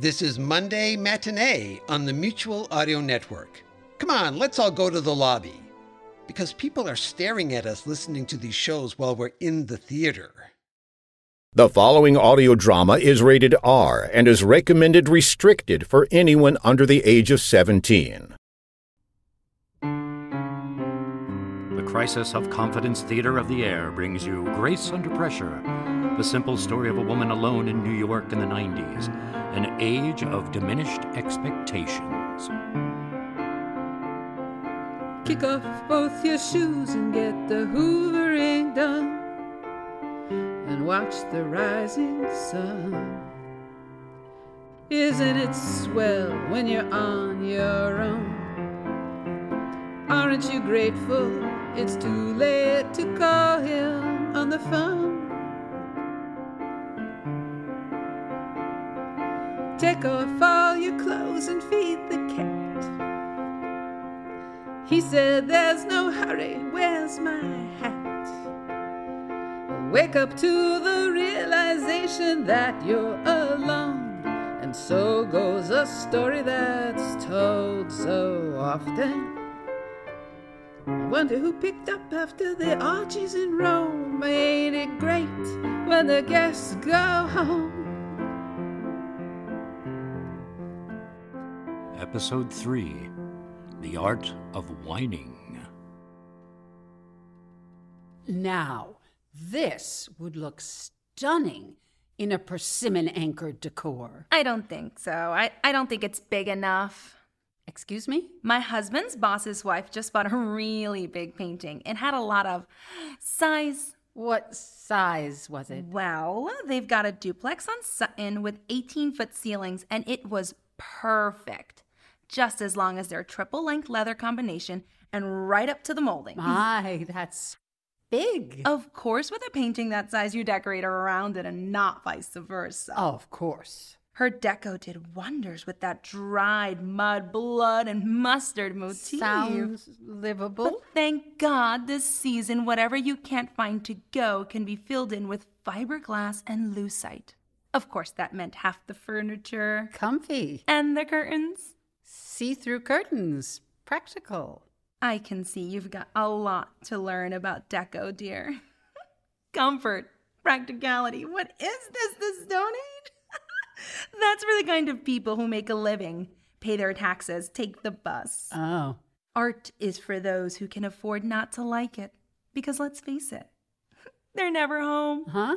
This is Monday Matinee on the Mutual Audio Network. Come on, let's all go to the lobby. Because people are staring at us listening to these shows while we're in the theater. The following audio drama is rated R and is recommended restricted for anyone under the age of 17. The Crisis of Confidence Theater of the Air brings you Grace Under Pressure, the simple story of a woman alone in New York in the 90s, an age of diminished expectations. Kick off both your shoes and get the hoovering done. And watch the rising sun. Isn't it swell when you're on your own? Aren't you grateful it's too late to call him on the phone? Take off all your clothes and feed the cat. He said, There's no hurry, where's my hat? Wake up to the realization that you're alone. And so goes a story that's told so often. I wonder who picked up after the orgies in Rome. Ain't it great when the guests go home? Episode 3 The Art of Whining. Now, this would look stunning in a persimmon anchored decor. I don't think so. I, I don't think it's big enough. Excuse me? My husband's boss's wife just bought a really big painting. It had a lot of size. What size was it? Well, they've got a duplex on Sutton with 18 foot ceilings, and it was perfect. Just as long as their triple length leather combination and right up to the molding. My, that's big. Of course, with a painting that size, you decorate around it and not vice versa. Of course. Her deco did wonders with that dried mud, blood, and mustard motif. Sounds livable. But thank God this season, whatever you can't find to go can be filled in with fiberglass and lucite. Of course, that meant half the furniture. Comfy. And the curtains. See through curtains. Practical. I can see you've got a lot to learn about deco, dear. Comfort, practicality. What is this, the Stone Age? That's for the kind of people who make a living, pay their taxes, take the bus. Oh. Art is for those who can afford not to like it. Because let's face it, they're never home. Huh?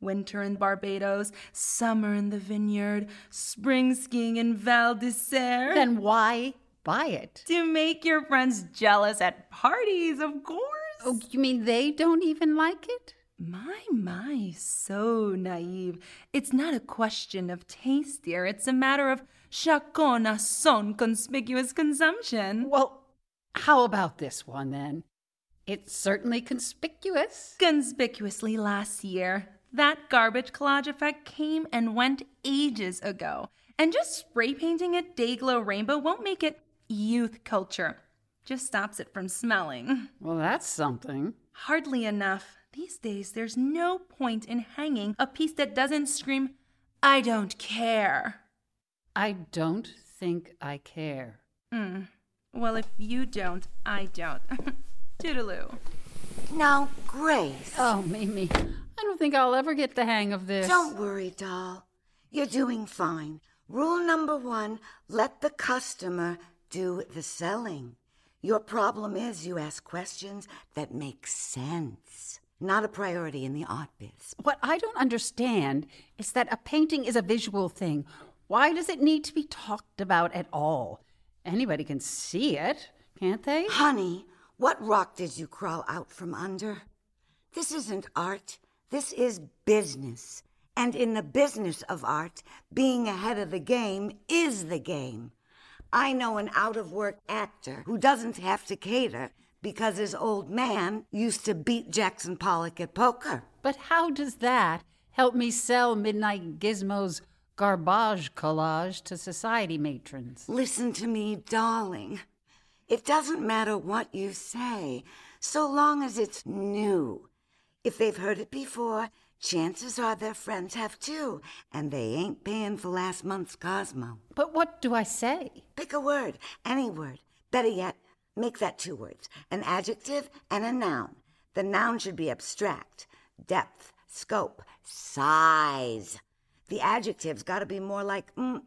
Winter in Barbados, summer in the vineyard, spring skiing in Val d'Isere. Then why buy it? To make your friends jealous at parties, of course. Oh, you mean they don't even like it? My, my, so naive. It's not a question of taste, dear. It's a matter of chacun a son conspicuous consumption. Well, how about this one then? It's certainly conspicuous. Conspicuously last year. That garbage collage effect came and went ages ago. And just spray painting it Dayglow Rainbow won't make it youth culture. Just stops it from smelling. Well, that's something. Hardly enough. These days, there's no point in hanging a piece that doesn't scream, I don't care. I don't think I care. Hmm. Well, if you don't, I don't. Toodaloo. Now, Grace. Oh, Mimi, I don't think I'll ever get the hang of this. Don't worry, doll. You're doing fine. Rule number one let the customer do the selling. Your problem is you ask questions that make sense. Not a priority in the art biz. What I don't understand is that a painting is a visual thing. Why does it need to be talked about at all? Anybody can see it, can't they? Honey, what rock did you crawl out from under? This isn't art. This is business. And in the business of art, being ahead of the game is the game. I know an out of work actor who doesn't have to cater because his old man used to beat Jackson Pollock at poker. But how does that help me sell Midnight Gizmo's garbage collage to society matrons? Listen to me, darling. It doesn't matter what you say, so long as it's new. If they've heard it before, chances are their friends have too, and they ain't paying for last month's Cosmo. But what do I say? Pick a word, any word. Better yet, make that two words an adjective and a noun. The noun should be abstract, depth, scope, size. The adjective's got to be more like mm,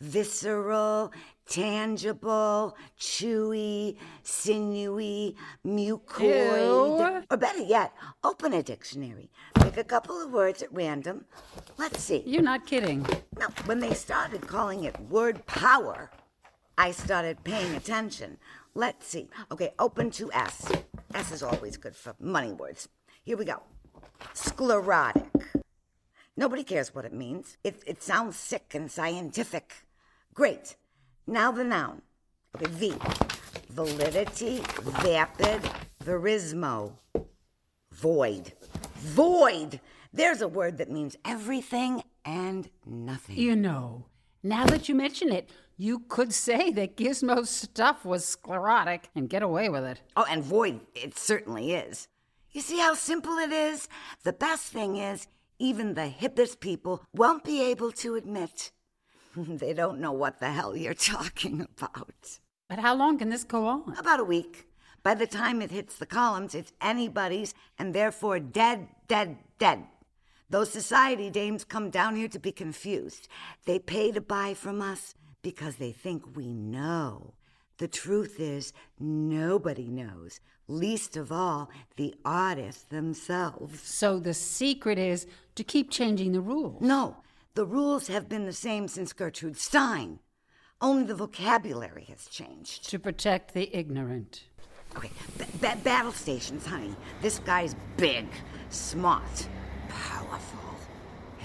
visceral, tangible, chewy, sinewy, mucoid. Ew. Or better yet, open a dictionary. Pick a couple of words at random. Let's see. You're not kidding. Now, when they started calling it word power, I started paying attention. Let's see. Okay, open to S. S is always good for money words. Here we go. Sclerotic. Nobody cares what it means. It, it sounds sick and scientific. Great. Now the noun. Okay, V. Validity, vapid, verismo. Void. Void! There's a word that means everything and nothing. You know, now that you mention it, you could say that Gizmo's stuff was sclerotic and get away with it. Oh, and void, it certainly is. You see how simple it is? The best thing is, even the hippest people won't be able to admit they don't know what the hell you're talking about. But how long can this go on? About a week. By the time it hits the columns, it's anybody's and therefore dead, dead, dead. Those society dames come down here to be confused. They pay to buy from us because they think we know. The truth is, nobody knows, least of all the artists themselves. So the secret is to keep changing the rules. No, the rules have been the same since Gertrude Stein. Only the vocabulary has changed. To protect the ignorant. Okay, ba- ba- battle stations, honey. This guy's big, smart.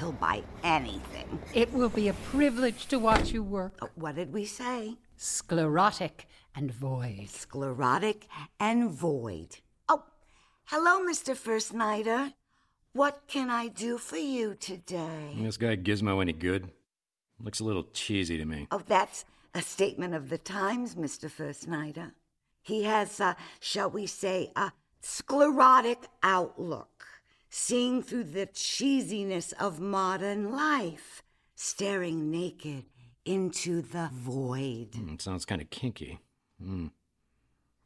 He'll buy anything. It will be a privilege to watch you work. Uh, What did we say? Sclerotic and void. Sclerotic and void. Oh, hello, Mr. First Nighter. What can I do for you today? This guy Gizmo any good? Looks a little cheesy to me. Oh, that's a statement of the times, Mr. First Nighter. He has, uh, shall we say, a sclerotic outlook, seeing through the cheesiness of modern life, staring naked into the void. Hmm, sounds kind of kinky. Hmm.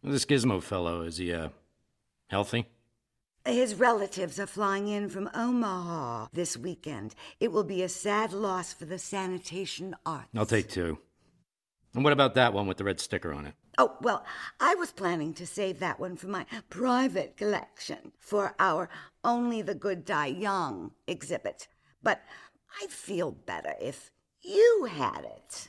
This Gizmo fellow, is he, uh, healthy? His relatives are flying in from Omaha this weekend. It will be a sad loss for the sanitation arts. I'll take two. And what about that one with the red sticker on it? Oh, well, I was planning to save that one for my private collection for our Only the Good Die Young exhibit. But I'd feel better if you had it.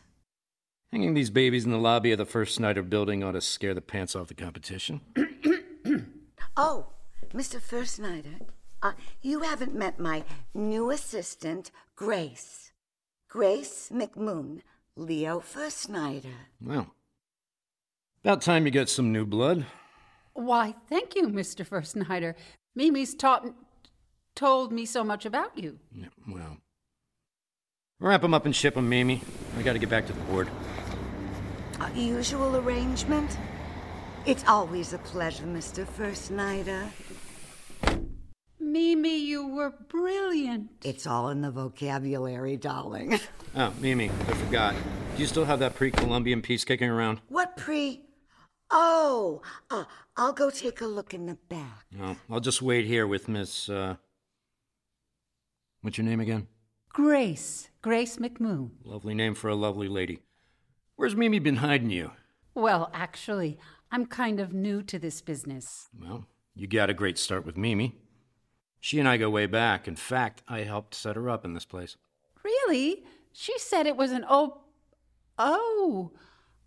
Hanging these babies in the lobby of the First Nighter building ought to scare the pants off the competition. Oh, Mr. First Nighter, uh, you haven't met my new assistant, Grace. Grace McMoon, Leo First Nighter. Well, about time you got some new blood. Why, thank you, Mr. First Nighter. Mimi's taught, told me so much about you. Yeah, well. Wrap 'em up and ship 'em, Mimi. I gotta get back to the board. Uh, usual arrangement? It's always a pleasure, Mr. First Nighter. Mimi, you were brilliant. It's all in the vocabulary, darling. Oh, Mimi, I forgot. Do you still have that pre Columbian piece kicking around? what pre? Oh, uh, I'll go take a look in the back. No, I'll just wait here with Miss, uh. What's your name again? Grace, Grace McMoon. Lovely name for a lovely lady. Where's Mimi been hiding you? Well, actually, I'm kind of new to this business. Well, you got a great start with Mimi. She and I go way back. In fact, I helped set her up in this place. Really? She said it was an oh. Oh,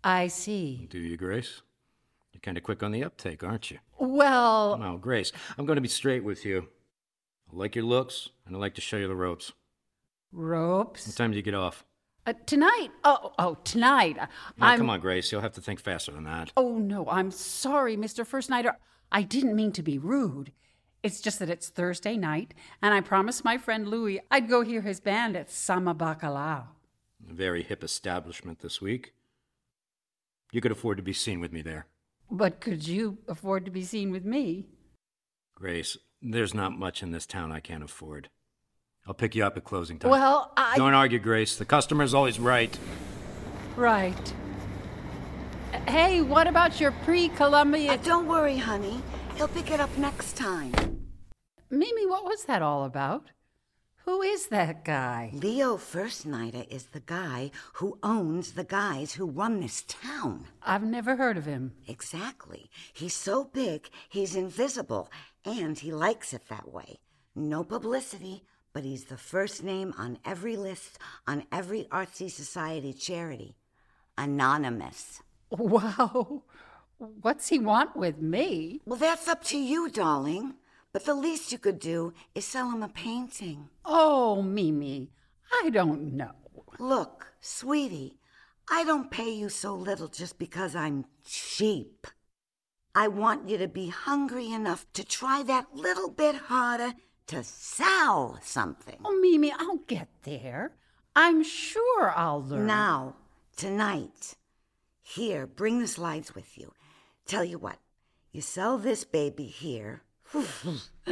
I see. Do you, Grace? Kind of quick on the uptake, aren't you? Well, Well, Grace, I'm going to be straight with you. I like your looks, and I like to show you the ropes. Ropes. What time do you get off? Uh, tonight. Oh, oh, tonight. Oh, I'm. come on, Grace. You'll have to think faster than that. Oh no, I'm sorry, Mr. First Nighter. I didn't mean to be rude. It's just that it's Thursday night, and I promised my friend Louis I'd go hear his band at Sama Bacalao. A very hip establishment this week. You could afford to be seen with me there. But could you afford to be seen with me? Grace, there's not much in this town I can't afford. I'll pick you up at closing time. Well, I. Don't argue, Grace. The customer's always right. Right. Hey, what about your pre Columbia? Uh, don't worry, honey. He'll pick it up next time. Mimi, what was that all about? Who is that guy? Leo First Nighter is the guy who owns the guys who run this town. I've never heard of him. Exactly. He's so big, he's invisible, and he likes it that way. No publicity, but he's the first name on every list on every artsy society charity. Anonymous. Wow. What's he want with me? Well, that's up to you, darling. But the least you could do is sell him a painting. Oh, Mimi, I don't know. Look, sweetie, I don't pay you so little just because I'm cheap. I want you to be hungry enough to try that little bit harder to sell something. Oh, Mimi, I'll get there. I'm sure I'll learn. Now, tonight. Here, bring the slides with you. Tell you what, you sell this baby here,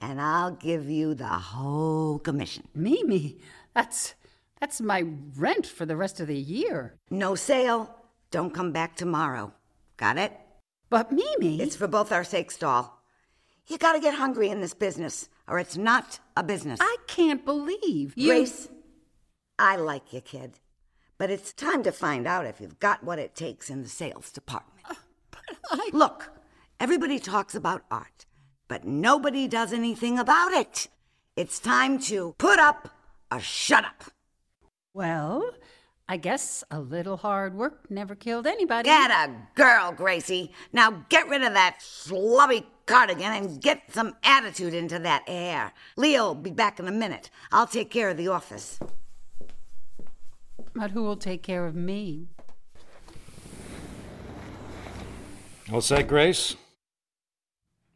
and I'll give you the whole commission. Mimi, that's that's my rent for the rest of the year. No sale. Don't come back tomorrow. Got it? But Mimi, It's for both our sakes, doll. You gotta get hungry in this business, or it's not a business. I can't believe you. Grace, I like you, kid. But it's time to find out if you've got what it takes in the sales department. Uh, but I- Look, everybody talks about art, but nobody does anything about it. It's time to put up or shut up. Well, I guess a little hard work never killed anybody. Get a girl, Gracie. Now get rid of that slubby cardigan and get some attitude into that hair. Leo'll be back in a minute. I'll take care of the office. But who will take care of me? All set, Grace?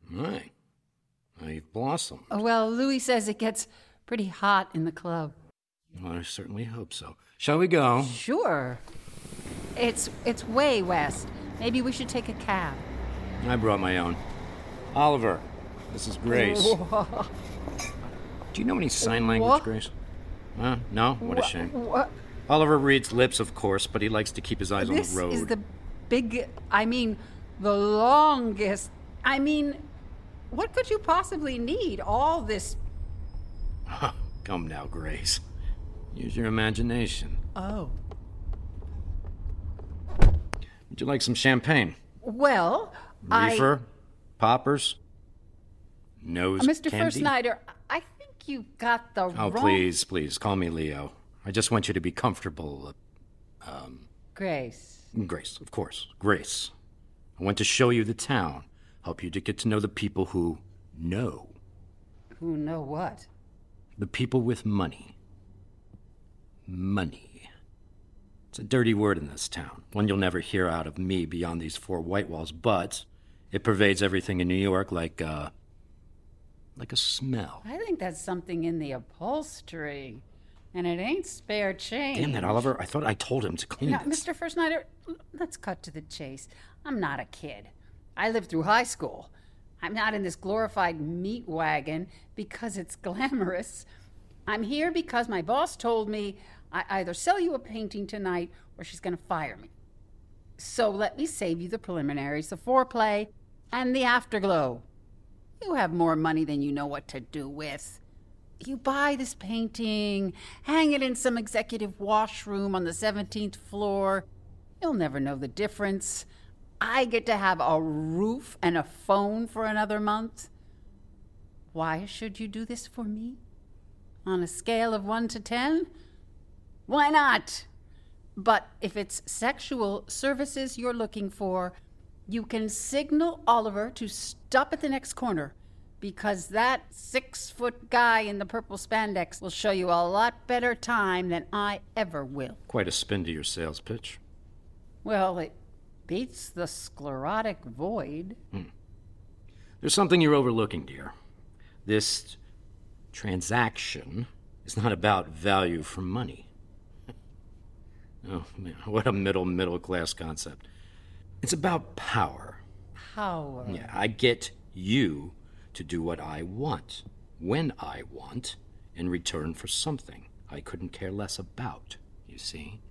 My. Now you've blossomed. Oh, Well, Louis says it gets pretty hot in the club. Well, I certainly hope so. Shall we go? Sure. It's it's way west. Maybe we should take a cab. I brought my own. Oliver, this is Grace. Do you know any sign language, What? Grace? Huh? No? What a shame. What? Oliver reads lips, of course, but he likes to keep his eyes This on the road. This is the big. I mean, the longest. I mean, what could you possibly need? All this. Come now, Grace. Use your imagination. Oh. Would you like some champagne? Well, I. Reefer? Poppers? Nose uh, Mr. candy? First Nighter, I think you got the Oh, wrong. Oh, please, please, call me Leo. I just want you to be comfortable. Uh, um, Grace. Grace, of course. Grace. I want to show you the town, help you to get to know the people who know. Who know what? The people with money. Money. It's a dirty word in this town, one you'll never hear out of me beyond these four white walls, but it pervades everything in New York like, uh, like a smell. I think that's something in the upholstery. And it ain't spare change. Damn that, Oliver. I thought I told him to clean this. Mr. First Nighter, let's cut to the chase. I'm not a kid. I lived through high school. I'm not in this glorified meat wagon because it's glamorous. I'm here because my boss told me I either sell you a painting tonight or she's going to fire me. So let me save you the preliminaries, the foreplay, and the afterglow. You have more money than you know what to do with. You buy this painting, hang it in some executive washroom on the 17th floor. You'll never know the difference. I get to have a roof and a phone for another month. Why should you do this for me? On a scale of 1 to 10? Why not? But if it's sexual services you're looking for, you can signal Oliver to stop at the next corner. because that six foot guy in the purple spandex will show you a lot better time than I ever will. Quite a spin to your sales pitch. Well, it beats the sclerotic void. Hmm. There's something you're overlooking, dear. This transaction is not about value for money. Oh, man, what a middle, middle class concept. It's about power. Power. Yeah, I get you to do what I want, when I want, in return for something I couldn't care less about, you see?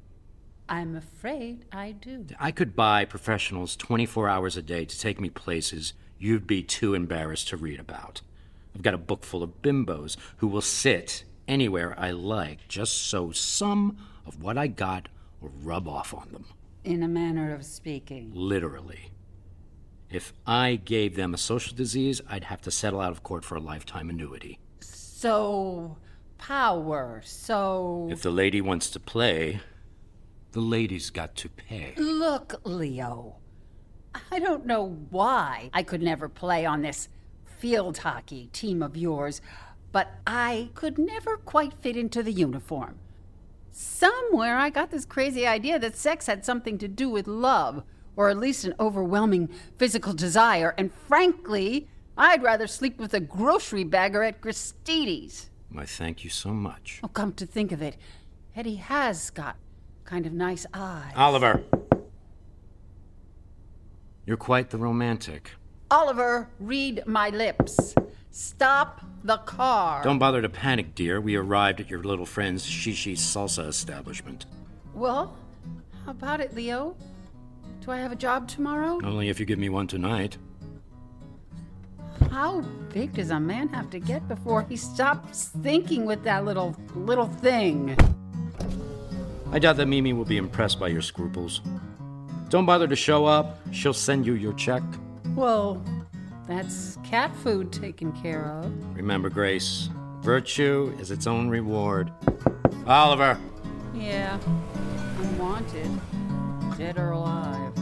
I'm afraid I do. I could buy professionals 24 hours a day to take me places you'd be too embarrassed to read about. I've got a book full of bimbos who will sit anywhere I like just so some of what I got will rub off on them. In a manner of speaking. Literally. If I gave them a social disease, I'd have to settle out of court for a lifetime annuity. So, power. So. If the lady wants to play, the lady's got to pay. Look, Leo. I don't know why I could never play on this field hockey team of yours, but I could never quite fit into the uniform. Somewhere I got this crazy idea that sex had something to do with love, or at least an overwhelming physical desire, and frankly, I'd rather sleep with a grocery bagger at Gristedes. Why, thank you so much. Oh, come to think of it, Eddie has got kind of nice eyes. Oliver! You're quite the romantic. Oliver, read my lips. Stop the car. Don't bother to panic, dear. We arrived at your little friend's Shishi Salsa establishment. Well, how about it, Leo? Do I have a job tomorrow? Only if you give me one tonight. How big does a man have to get before he stops thinking with that little little thing? I doubt that Mimi will be impressed by your scruples. Don't bother to show up. She'll send you your check. Well, that's cat food taken care of. Remember, Grace, virtue is its own reward. Oliver! Yeah, I'm wanted, dead or alive.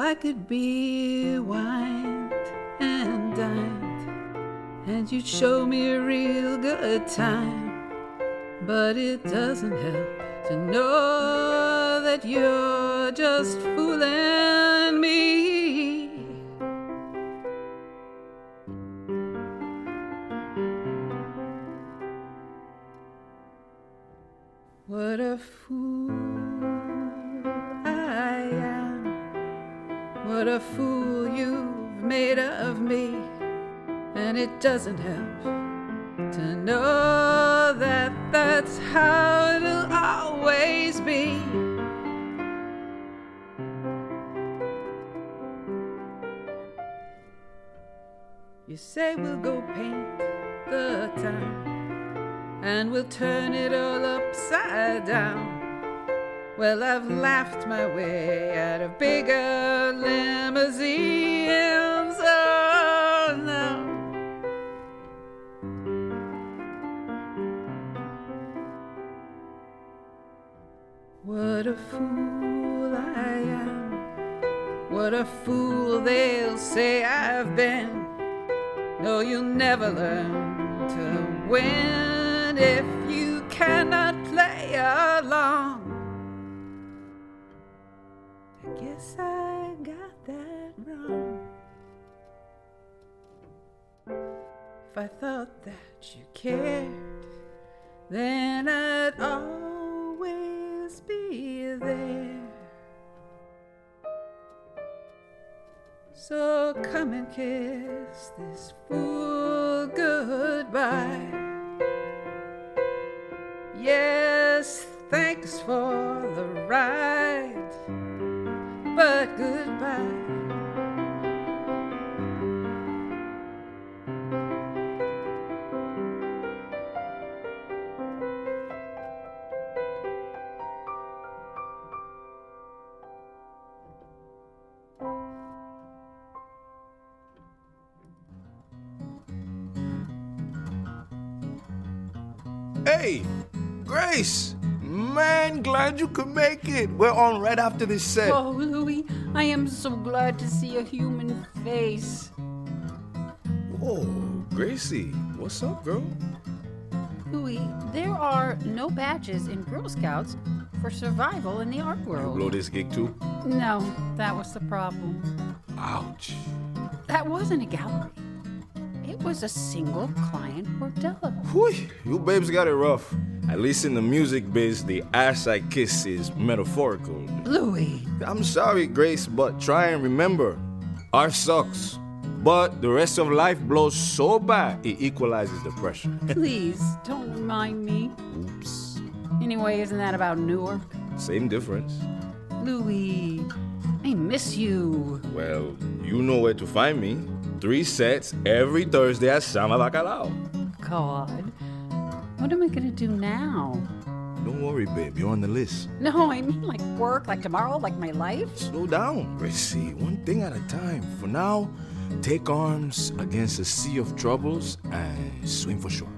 I could be wined and dined and you'd show me a real good time. But it doesn't help to know that you're just fooling You say we'll go paint the town and we'll turn it all upside down. Well, I've laughed my way out of bigger limousines. Oh, no. What a fool I am. What a fool never learn to win if you cannot play along. I guess I got that wrong. If I thought that you cared, then I'd always be there. Come and kiss this fool goodbye. Yes, Hey, Grace! Man, glad you could make it. We're on right after this set. Oh, Louis, I am so glad to see a human face. Whoa, Gracie, what's up, girl? Louis, there are no badges in Girl Scouts for survival in the art world. You Blow this gig too? No, that was the problem. Ouch. That wasn't a gallery. Was a single client bordello. Whew, you babes got it rough. At least in the music biz, the ass I kiss is metaphorical. Louis, I'm sorry, Grace, but try and remember art sucks. But the rest of life blows so bad, it equalizes the pressure. please don't remind me. Oops. Anyway, isn't that about Newark? Same difference. Louis, I miss you. Well, you know where to find me. Three sets every Thursday at Sama Bacalao. God, what am I gonna do now? Don't worry, babe, you're on the list. No, I mean like work, like tomorrow, like my life. Slow down, Gracie. One thing at a time. For now, take arms against a sea of troubles and swing for shore.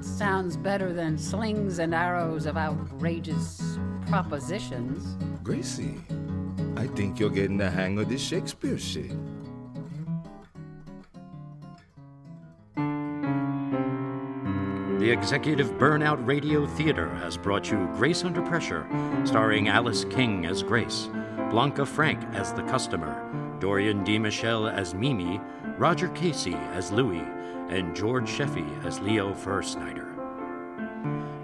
Sounds better than slings and arrows of outrageous propositions. Gracie, I think you're getting the hang of this Shakespeare shit. The executive Burnout Radio Theater has brought you Grace Under Pressure, starring Alice King as Grace, Blanca Frank as the customer, Dorian D. Michelle as Mimi, Roger Casey as Louis, and George Sheffy as Leo First Nighter.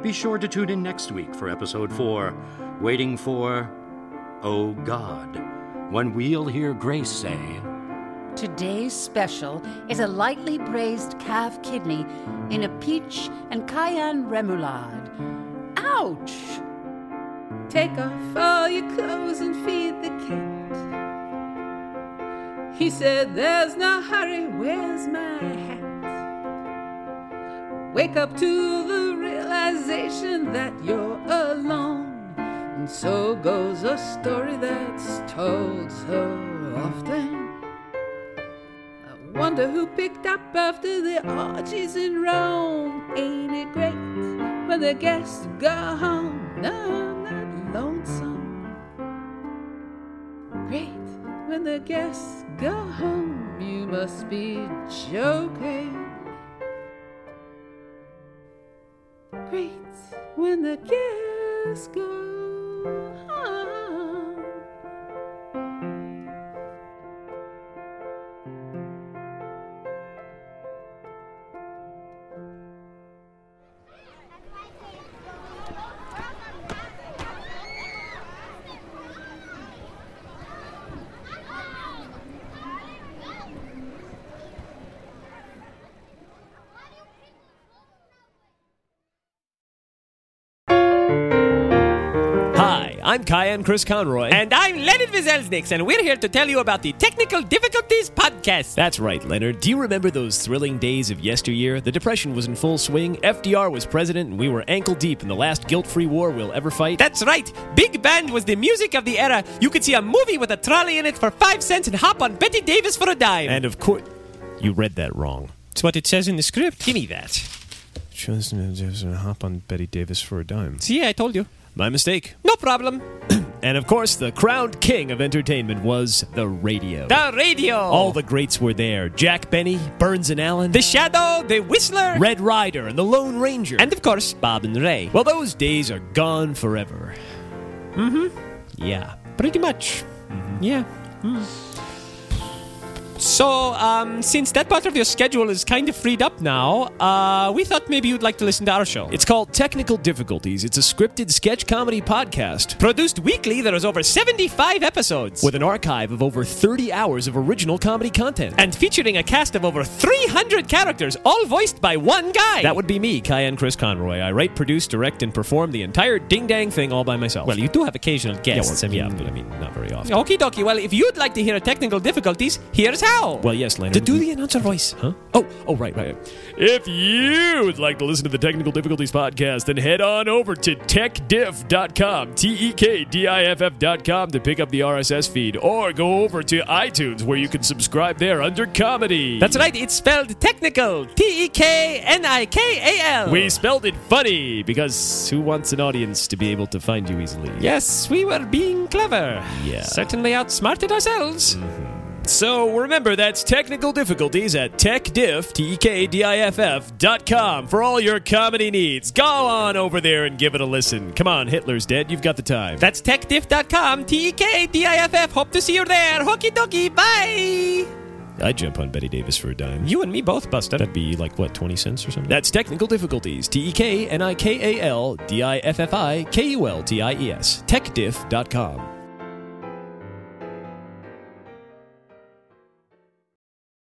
Be sure to tune in next week for episode 4, Waiting for Oh God, when we'll hear Grace say, Today's special is a lightly braised calf kidney in a peach and cayenne remoulade. Ouch! Take off all your clothes and feed the cat. He said, There's no hurry, where's my hat? Wake up to the realization that you're alone. And so goes a story that's told so often. Wonder who picked up after the orgies in Rome. Ain't it great when the guests go home? No, I'm not lonesome. Great when the guests go home. You must be joking. Great when the guests go home. I'm Cayenne Chris Conroy. And I'm Leonard Vizelzniks, and we're here to tell you about the Technical Difficulties Podcast. That's right, Leonard. Do you remember those thrilling days of yesteryear? The Depression was in full swing, FDR was president, and we were ankle deep in the last guilt free war we'll ever fight. That's right. Big band was the music of the era. You could see a movie with a trolley in it for five cents and hop on Bette Davis for a dime. and of course, you read that wrong. That's what it says in the script. Give me that. Just hop on Bette Davis for a dime. See, I told you. My mistake. No problem. And of course, the crowned king of entertainment was the radio. The radio. All the greats were there Jack Benny, Burns and Allen, The Shadow, the Whistler, Red Ryder, and the Lone Ranger. and of course, Bob and Ray. well, those days are gone forever. Mm-hmm. Yeah. Pretty much. Yeah. So, um, since that part of your schedule is kind of freed up now, uh, we thought maybe you'd like to listen to our show. It's called Technical Difficulties. It's a scripted sketch comedy podcast produced weekly. There is over 75 episodes. with an archive of over 30 hours of original comedy content. and featuring a cast of over 300 characters, all voiced by one guy. that would be me, Cayenne Chris Conroy. I write, produce, direct, and perform the entire ding dang thing all by myself. Well, you do have occasional guests. yeah, I mean, yeah, but I mean, not very often. Okie dokie. Well, if you'd like to hear technical difficulties, here's how. Well, yes, Leonard. to do the announcer voice. Huh? Oh, oh, right, right. right. If you would like to listen to the Technical Difficulties podcast, then head on over to techdiff.com, T E K D I F F.com to pick up the RSS feed, or go over to iTunes where you can subscribe there under comedy. That's right. It's spelled technical. T E K N I K A L. We spelled it funny because who wants an audience to be able to find you easily? Yes, we were being clever. Yeah. Certainly outsmarted ourselves. Mm-hmm. So remember, that's technical difficulties at techdiff, T-E-K-D-I-F-F dot com for all your comedy needs. Go on over there and give it a listen. Come on, Hitler's dead. You've got the time. That's techdiff.com. T E K D I F F. Hope to see you there. Hooky dokie. Bye. I'd jump on Bette Davis for a dime. You and me both, Buster. That'd be like, what, 20 cents or something? That's technical difficulties. T E K N I K A L D I F F I K U L T I E S. Techdiff.com.